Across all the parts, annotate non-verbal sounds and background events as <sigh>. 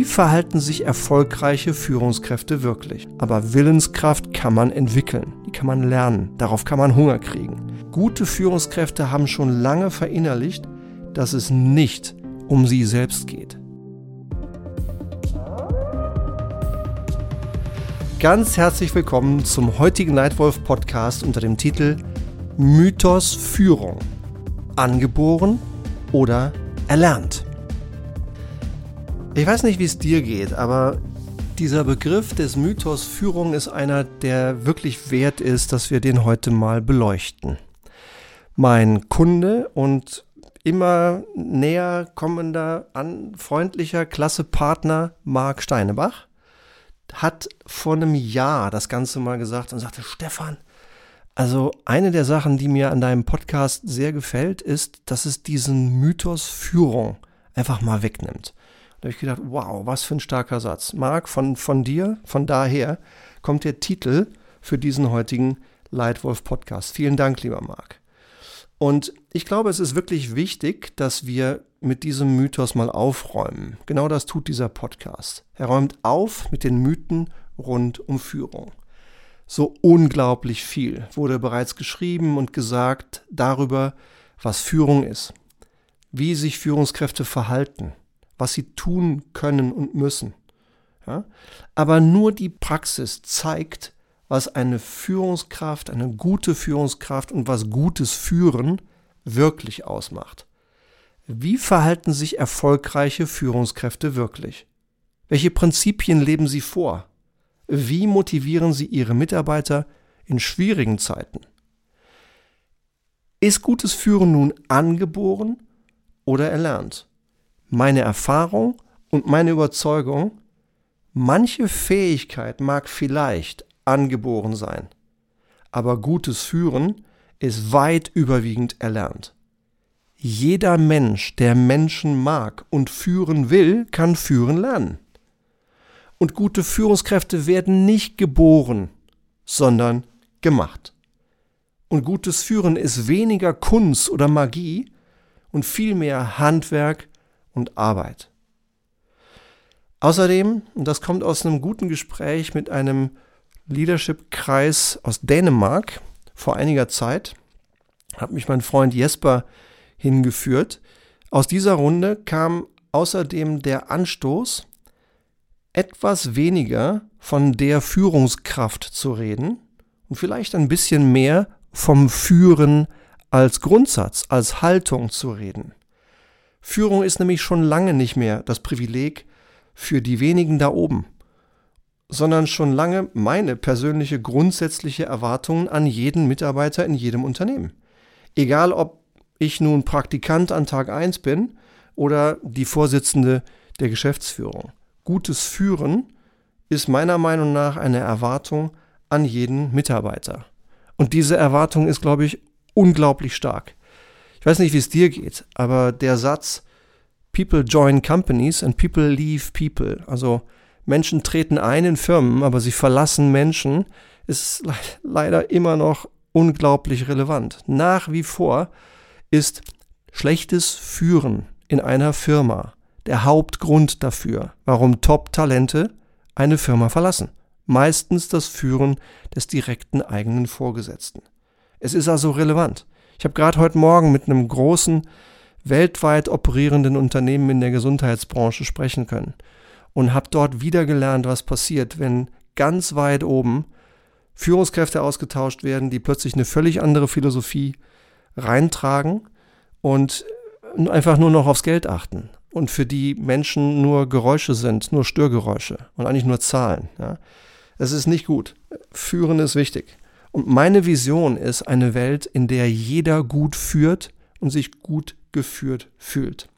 Wie verhalten sich erfolgreiche Führungskräfte wirklich? Aber Willenskraft kann man entwickeln, die kann man lernen, darauf kann man Hunger kriegen. Gute Führungskräfte haben schon lange verinnerlicht, dass es nicht um sie selbst geht. Ganz herzlich willkommen zum heutigen Nightwolf Podcast unter dem Titel Mythos Führung. Angeboren oder erlernt? Ich weiß nicht, wie es dir geht, aber dieser Begriff des Mythos Führung ist einer, der wirklich wert ist, dass wir den heute mal beleuchten. Mein Kunde und immer näher kommender, an, freundlicher Klassepartner Marc Steinebach hat vor einem Jahr das Ganze mal gesagt und sagte, Stefan, also eine der Sachen, die mir an deinem Podcast sehr gefällt, ist, dass es diesen Mythos Führung einfach mal wegnimmt. Da habe ich gedacht, wow, was für ein starker Satz. Marc, von, von dir, von daher kommt der Titel für diesen heutigen Leitwolf Podcast. Vielen Dank, lieber Marc. Und ich glaube, es ist wirklich wichtig, dass wir mit diesem Mythos mal aufräumen. Genau das tut dieser Podcast. Er räumt auf mit den Mythen rund um Führung. So unglaublich viel wurde bereits geschrieben und gesagt darüber, was Führung ist, wie sich Führungskräfte verhalten, was sie tun können und müssen. Ja? Aber nur die Praxis zeigt, was eine Führungskraft, eine gute Führungskraft und was gutes Führen wirklich ausmacht. Wie verhalten sich erfolgreiche Führungskräfte wirklich? Welche Prinzipien leben sie vor? Wie motivieren sie ihre Mitarbeiter in schwierigen Zeiten? Ist gutes Führen nun angeboren oder erlernt? Meine Erfahrung und meine Überzeugung, manche Fähigkeit mag vielleicht angeboren sein, aber gutes Führen ist weit überwiegend erlernt. Jeder Mensch, der Menschen mag und führen will, kann führen lernen. Und gute Führungskräfte werden nicht geboren, sondern gemacht. Und gutes Führen ist weniger Kunst oder Magie und vielmehr Handwerk und Arbeit. Außerdem, und das kommt aus einem guten Gespräch mit einem Leadership-Kreis aus Dänemark vor einiger Zeit, hat mich mein Freund Jesper hingeführt. Aus dieser Runde kam außerdem der Anstoß, etwas weniger von der Führungskraft zu reden und vielleicht ein bisschen mehr vom Führen als Grundsatz, als Haltung zu reden. Führung ist nämlich schon lange nicht mehr das Privileg für die wenigen da oben, sondern schon lange meine persönliche grundsätzliche Erwartungen an jeden Mitarbeiter in jedem Unternehmen. Egal ob ich nun Praktikant an Tag 1 bin oder die Vorsitzende der Geschäftsführung. Gutes Führen ist meiner Meinung nach eine Erwartung an jeden Mitarbeiter. Und diese Erwartung ist, glaube ich, unglaublich stark. Ich weiß nicht, wie es dir geht, aber der Satz People join companies and people leave people, also Menschen treten ein in Firmen, aber sie verlassen Menschen, ist le leider immer noch unglaublich relevant. Nach wie vor ist schlechtes Führen in einer Firma der Hauptgrund dafür, warum Top-Talente eine Firma verlassen. Meistens das Führen des direkten eigenen Vorgesetzten. Es ist also relevant. Ich habe gerade heute Morgen mit einem großen, weltweit operierenden Unternehmen in der Gesundheitsbranche sprechen können und habe dort wieder gelernt, was passiert, wenn ganz weit oben Führungskräfte ausgetauscht werden, die plötzlich eine völlig andere Philosophie reintragen und einfach nur noch aufs Geld achten und für die Menschen nur Geräusche sind, nur Störgeräusche und eigentlich nur Zahlen. Ja. Es ist nicht gut. Führen ist wichtig. Und meine Vision ist eine Welt, in der jeder gut führt und sich gut geführt fühlt.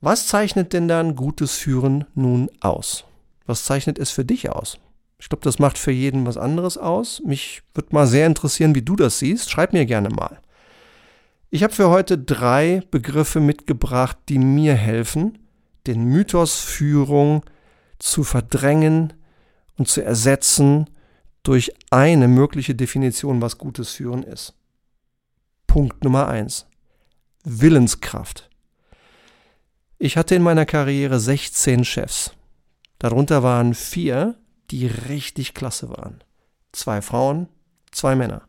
Was zeichnet denn dann gutes Führen nun aus? Was zeichnet es für dich aus? Ich glaube, das macht für jeden was anderes aus. Mich würde mal sehr interessieren, wie du das siehst. Schreib mir gerne mal. Ich habe für heute drei Begriffe mitgebracht, die mir helfen, den Mythos Führung zu verdrängen und zu ersetzen durch eine mögliche Definition, was gutes Führen ist. Punkt Nummer eins. Willenskraft. Ich hatte in meiner Karriere 16 Chefs. Darunter waren vier, die richtig klasse waren. Zwei Frauen, zwei Männer.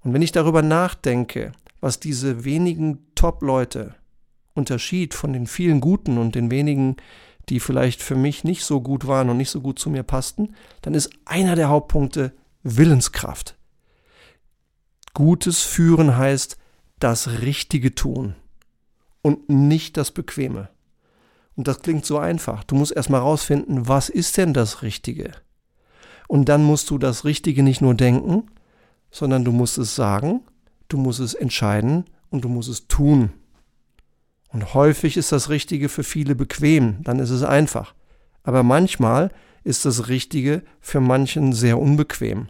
Und wenn ich darüber nachdenke, was diese wenigen Top-Leute unterschied von den vielen Guten und den wenigen, die vielleicht für mich nicht so gut waren und nicht so gut zu mir passten, dann ist einer der Hauptpunkte Willenskraft. Gutes Führen heißt das Richtige tun und nicht das Bequeme. Und das klingt so einfach. Du musst erstmal rausfinden, was ist denn das Richtige? Und dann musst du das Richtige nicht nur denken, sondern du musst es sagen, du musst es entscheiden und du musst es tun. Und häufig ist das Richtige für viele bequem, dann ist es einfach. Aber manchmal ist das Richtige für manchen sehr unbequem.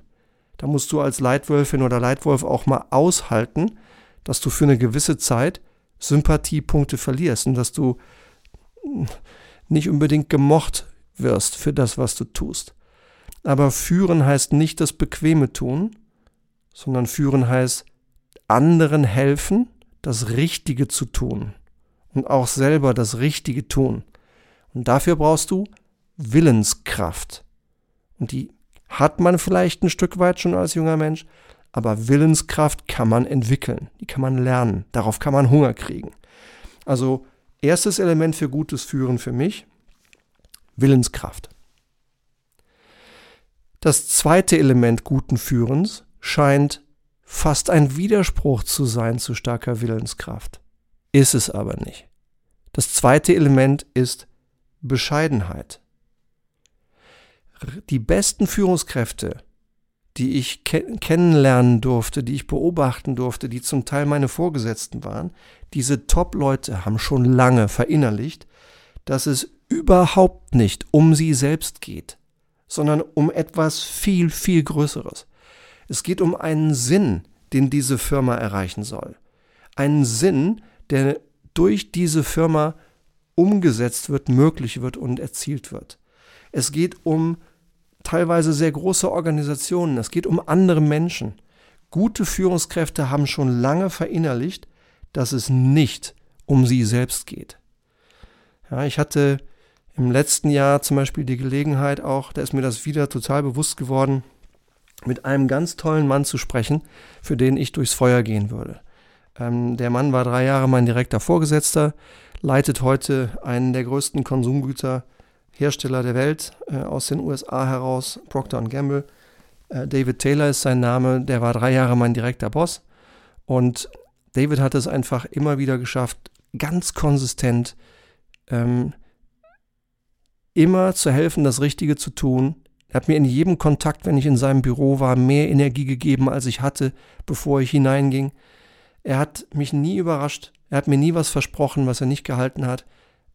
Da musst du als Leitwölfin oder Leitwolf auch mal aushalten, dass du für eine gewisse Zeit Sympathiepunkte verlierst und dass du nicht unbedingt gemocht wirst für das, was du tust. Aber führen heißt nicht das bequeme Tun, sondern führen heißt anderen helfen, das Richtige zu tun und auch selber das Richtige tun. Und dafür brauchst du Willenskraft. Und die hat man vielleicht ein Stück weit schon als junger Mensch, aber Willenskraft kann man entwickeln, die kann man lernen, darauf kann man Hunger kriegen. Also erstes Element für gutes Führen für mich, Willenskraft. Das zweite Element guten Führens scheint fast ein Widerspruch zu sein zu starker Willenskraft. Ist es aber nicht. Das zweite Element ist Bescheidenheit. Die besten Führungskräfte, die ich ke kennenlernen durfte, die ich beobachten durfte, die zum Teil meine Vorgesetzten waren, diese Top-Leute haben schon lange verinnerlicht, dass es überhaupt nicht um sie selbst geht, sondern um etwas viel, viel Größeres. Es geht um einen Sinn, den diese Firma erreichen soll. Einen Sinn, der durch diese Firma umgesetzt wird, möglich wird und erzielt wird. Es geht um teilweise sehr große Organisationen, es geht um andere Menschen. Gute Führungskräfte haben schon lange verinnerlicht, dass es nicht um sie selbst geht. Ja, ich hatte im letzten Jahr zum Beispiel die Gelegenheit auch, da ist mir das wieder total bewusst geworden, mit einem ganz tollen Mann zu sprechen, für den ich durchs Feuer gehen würde. Ähm, der Mann war drei Jahre mein direkter Vorgesetzter, leitet heute einen der größten Konsumgüterhersteller der Welt äh, aus den USA heraus, Procter Gamble. Äh, David Taylor ist sein Name, der war drei Jahre mein direkter Boss. Und David hat es einfach immer wieder geschafft, ganz konsistent ähm, immer zu helfen, das Richtige zu tun, er hat mir in jedem Kontakt, wenn ich in seinem Büro war, mehr Energie gegeben, als ich hatte, bevor ich hineinging. Er hat mich nie überrascht. Er hat mir nie was versprochen, was er nicht gehalten hat.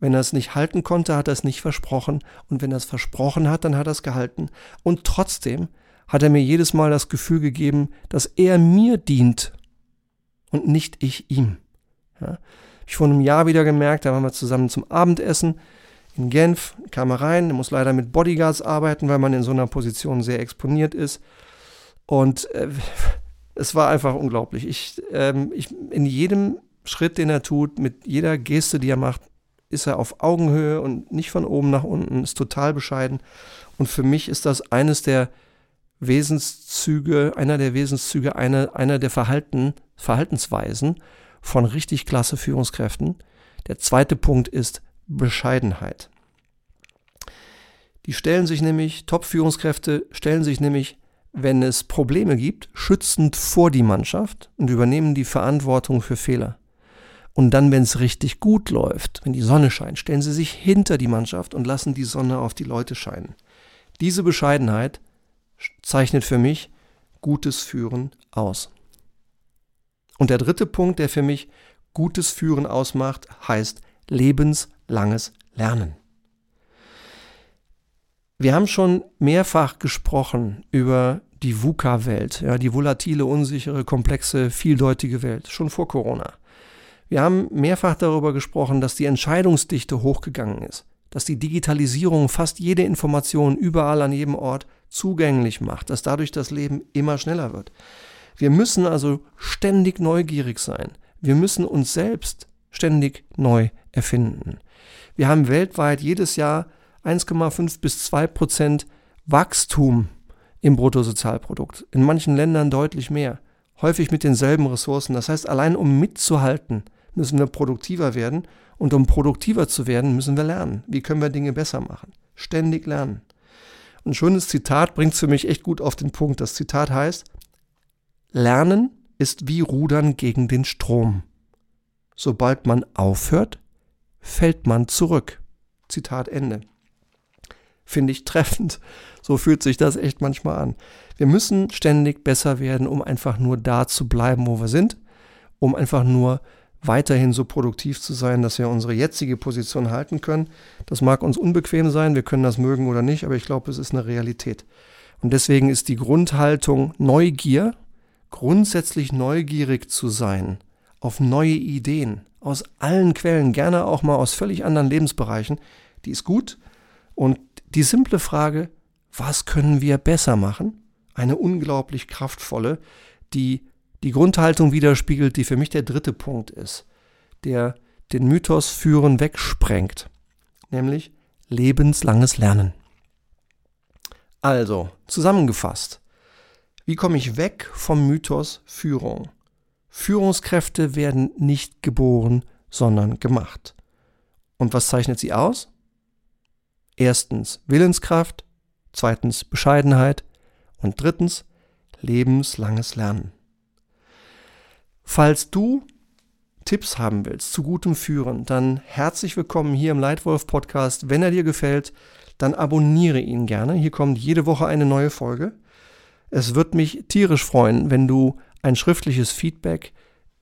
Wenn er es nicht halten konnte, hat er es nicht versprochen. Und wenn er es versprochen hat, dann hat er es gehalten. Und trotzdem hat er mir jedes Mal das Gefühl gegeben, dass er mir dient und nicht ich ihm. Ja. Ich vor einem Jahr wieder gemerkt, da waren wir zusammen zum Abendessen in Genf, kam er rein, muss leider mit Bodyguards arbeiten, weil man in so einer Position sehr exponiert ist. Und äh, es war einfach unglaublich. Ich, ähm, ich, in jedem Schritt, den er tut, mit jeder Geste, die er macht, ist er auf Augenhöhe und nicht von oben nach unten, ist total bescheiden. Und für mich ist das eines der Wesenszüge, einer der Wesenszüge, einer, einer der Verhalten, Verhaltensweisen von richtig klasse Führungskräften. Der zweite Punkt ist Bescheidenheit. Die stellen sich nämlich, Top-Führungskräfte stellen sich nämlich, wenn es Probleme gibt, schützend vor die Mannschaft und übernehmen die Verantwortung für Fehler. Und dann, wenn es richtig gut läuft, wenn die Sonne scheint, stellen sie sich hinter die Mannschaft und lassen die Sonne auf die Leute scheinen. Diese Bescheidenheit zeichnet für mich gutes Führen aus. Und der dritte Punkt, der für mich gutes Führen ausmacht, heißt lebenslanges Lernen. Wir haben schon mehrfach gesprochen über die VUCA-Welt, ja, die volatile, unsichere, komplexe, vieldeutige Welt, schon vor Corona. Wir haben mehrfach darüber gesprochen, dass die Entscheidungsdichte hochgegangen ist, dass die Digitalisierung fast jede Information überall an jedem Ort zugänglich macht, dass dadurch das Leben immer schneller wird. Wir müssen also ständig neugierig sein. Wir müssen uns selbst ständig neu erfinden. Wir haben weltweit jedes Jahr 1,5 bis 2 Prozent Wachstum im Bruttosozialprodukt. In manchen Ländern deutlich mehr. Häufig mit denselben Ressourcen. Das heißt, allein um mitzuhalten, müssen wir produktiver werden. Und um produktiver zu werden, müssen wir lernen. Wie können wir Dinge besser machen? Ständig lernen. Ein schönes Zitat bringt es für mich echt gut auf den Punkt. Das Zitat heißt, Lernen ist wie Rudern gegen den Strom. Sobald man aufhört, fällt man zurück. Zitat Ende. Finde ich <laughs> treffend. So fühlt sich das echt manchmal an. Wir müssen ständig besser werden, um einfach nur da zu bleiben, wo wir sind, um einfach nur weiterhin so produktiv zu sein, dass wir unsere jetzige Position halten können. Das mag uns unbequem sein, wir können das mögen oder nicht, aber ich glaube, es ist eine Realität. Und deswegen ist die Grundhaltung Neugier, grundsätzlich neugierig zu sein auf neue Ideen aus allen Quellen, gerne auch mal aus völlig anderen Lebensbereichen, die ist gut. Und die simple Frage, was können wir besser machen? Eine unglaublich kraftvolle, die die Grundhaltung widerspiegelt, die für mich der dritte Punkt ist, der den Mythos führen wegsprengt, nämlich lebenslanges Lernen. Also, zusammengefasst, wie komme ich weg vom Mythos Führung? Führungskräfte werden nicht geboren, sondern gemacht. Und was zeichnet sie aus? Erstens Willenskraft, zweitens Bescheidenheit und drittens lebenslanges Lernen. Falls du Tipps haben willst zu gutem Führen, dann herzlich willkommen hier im Leitwolf Podcast. Wenn er dir gefällt, dann abonniere ihn gerne. Hier kommt jede Woche eine neue Folge. Es wird mich tierisch freuen, wenn du ein schriftliches Feedback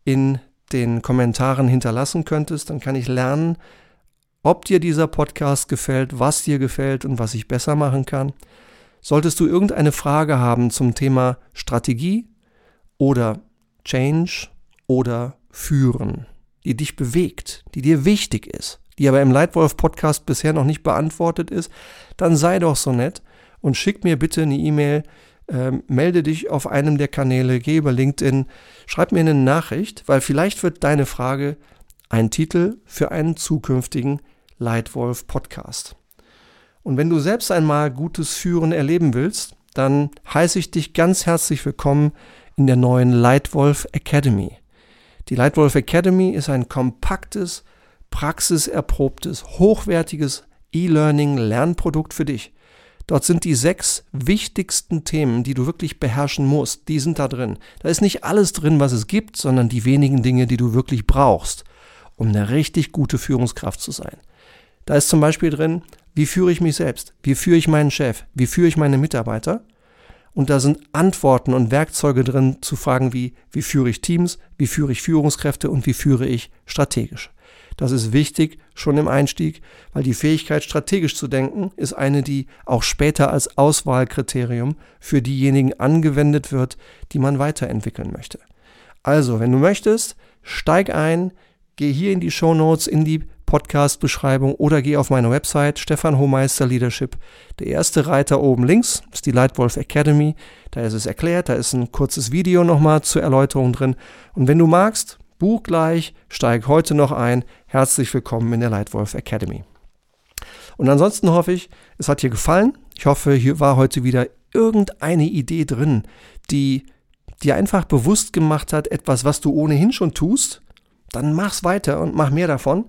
in den Kommentaren hinterlassen könntest. Dann kann ich lernen, ob dir dieser Podcast gefällt, was dir gefällt und was ich besser machen kann. Solltest du irgendeine Frage haben zum Thema Strategie oder Change oder Führen, die dich bewegt, die dir wichtig ist, die aber im Leitwolf Podcast bisher noch nicht beantwortet ist, dann sei doch so nett und schick mir bitte eine E-Mail ähm, melde dich auf einem der Kanäle, geh über LinkedIn, schreib mir eine Nachricht, weil vielleicht wird deine Frage ein Titel für einen zukünftigen Leitwolf Podcast. Und wenn du selbst einmal gutes Führen erleben willst, dann heiße ich dich ganz herzlich willkommen in der neuen Leitwolf Academy. Die Leitwolf Academy ist ein kompaktes, praxiserprobtes, hochwertiges E-Learning-Lernprodukt für dich. Dort sind die sechs wichtigsten Themen, die du wirklich beherrschen musst. Die sind da drin. Da ist nicht alles drin, was es gibt, sondern die wenigen Dinge, die du wirklich brauchst, um eine richtig gute Führungskraft zu sein. Da ist zum Beispiel drin, wie führe ich mich selbst? Wie führe ich meinen Chef? Wie führe ich meine Mitarbeiter? Und da sind Antworten und Werkzeuge drin zu Fragen wie, wie führe ich Teams? Wie führe ich Führungskräfte? Und wie führe ich strategisch? Das ist wichtig schon im Einstieg, weil die Fähigkeit, strategisch zu denken, ist eine, die auch später als Auswahlkriterium für diejenigen angewendet wird, die man weiterentwickeln möchte. Also, wenn du möchtest, steig ein, geh hier in die Show Notes, in die Podcast-Beschreibung oder geh auf meine Website Stefan Hohmeister Leadership. Der erste Reiter oben links ist die Lightwolf Academy. Da ist es erklärt, da ist ein kurzes Video nochmal zur Erläuterung drin. Und wenn du magst, Buch gleich, steig heute noch ein. Herzlich willkommen in der Lightwolf Academy. Und ansonsten hoffe ich, es hat dir gefallen. Ich hoffe, hier war heute wieder irgendeine Idee drin, die dir einfach bewusst gemacht hat, etwas, was du ohnehin schon tust, dann mach's weiter und mach mehr davon.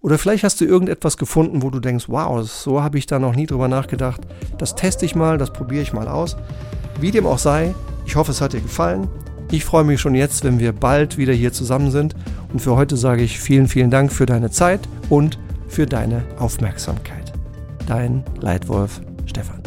Oder vielleicht hast du irgendetwas gefunden, wo du denkst, wow, so habe ich da noch nie drüber nachgedacht. Das teste ich mal, das probiere ich mal aus. Wie dem auch sei, ich hoffe, es hat dir gefallen. Ich freue mich schon jetzt, wenn wir bald wieder hier zusammen sind. Und für heute sage ich vielen, vielen Dank für deine Zeit und für deine Aufmerksamkeit. Dein Leitwolf Stefan.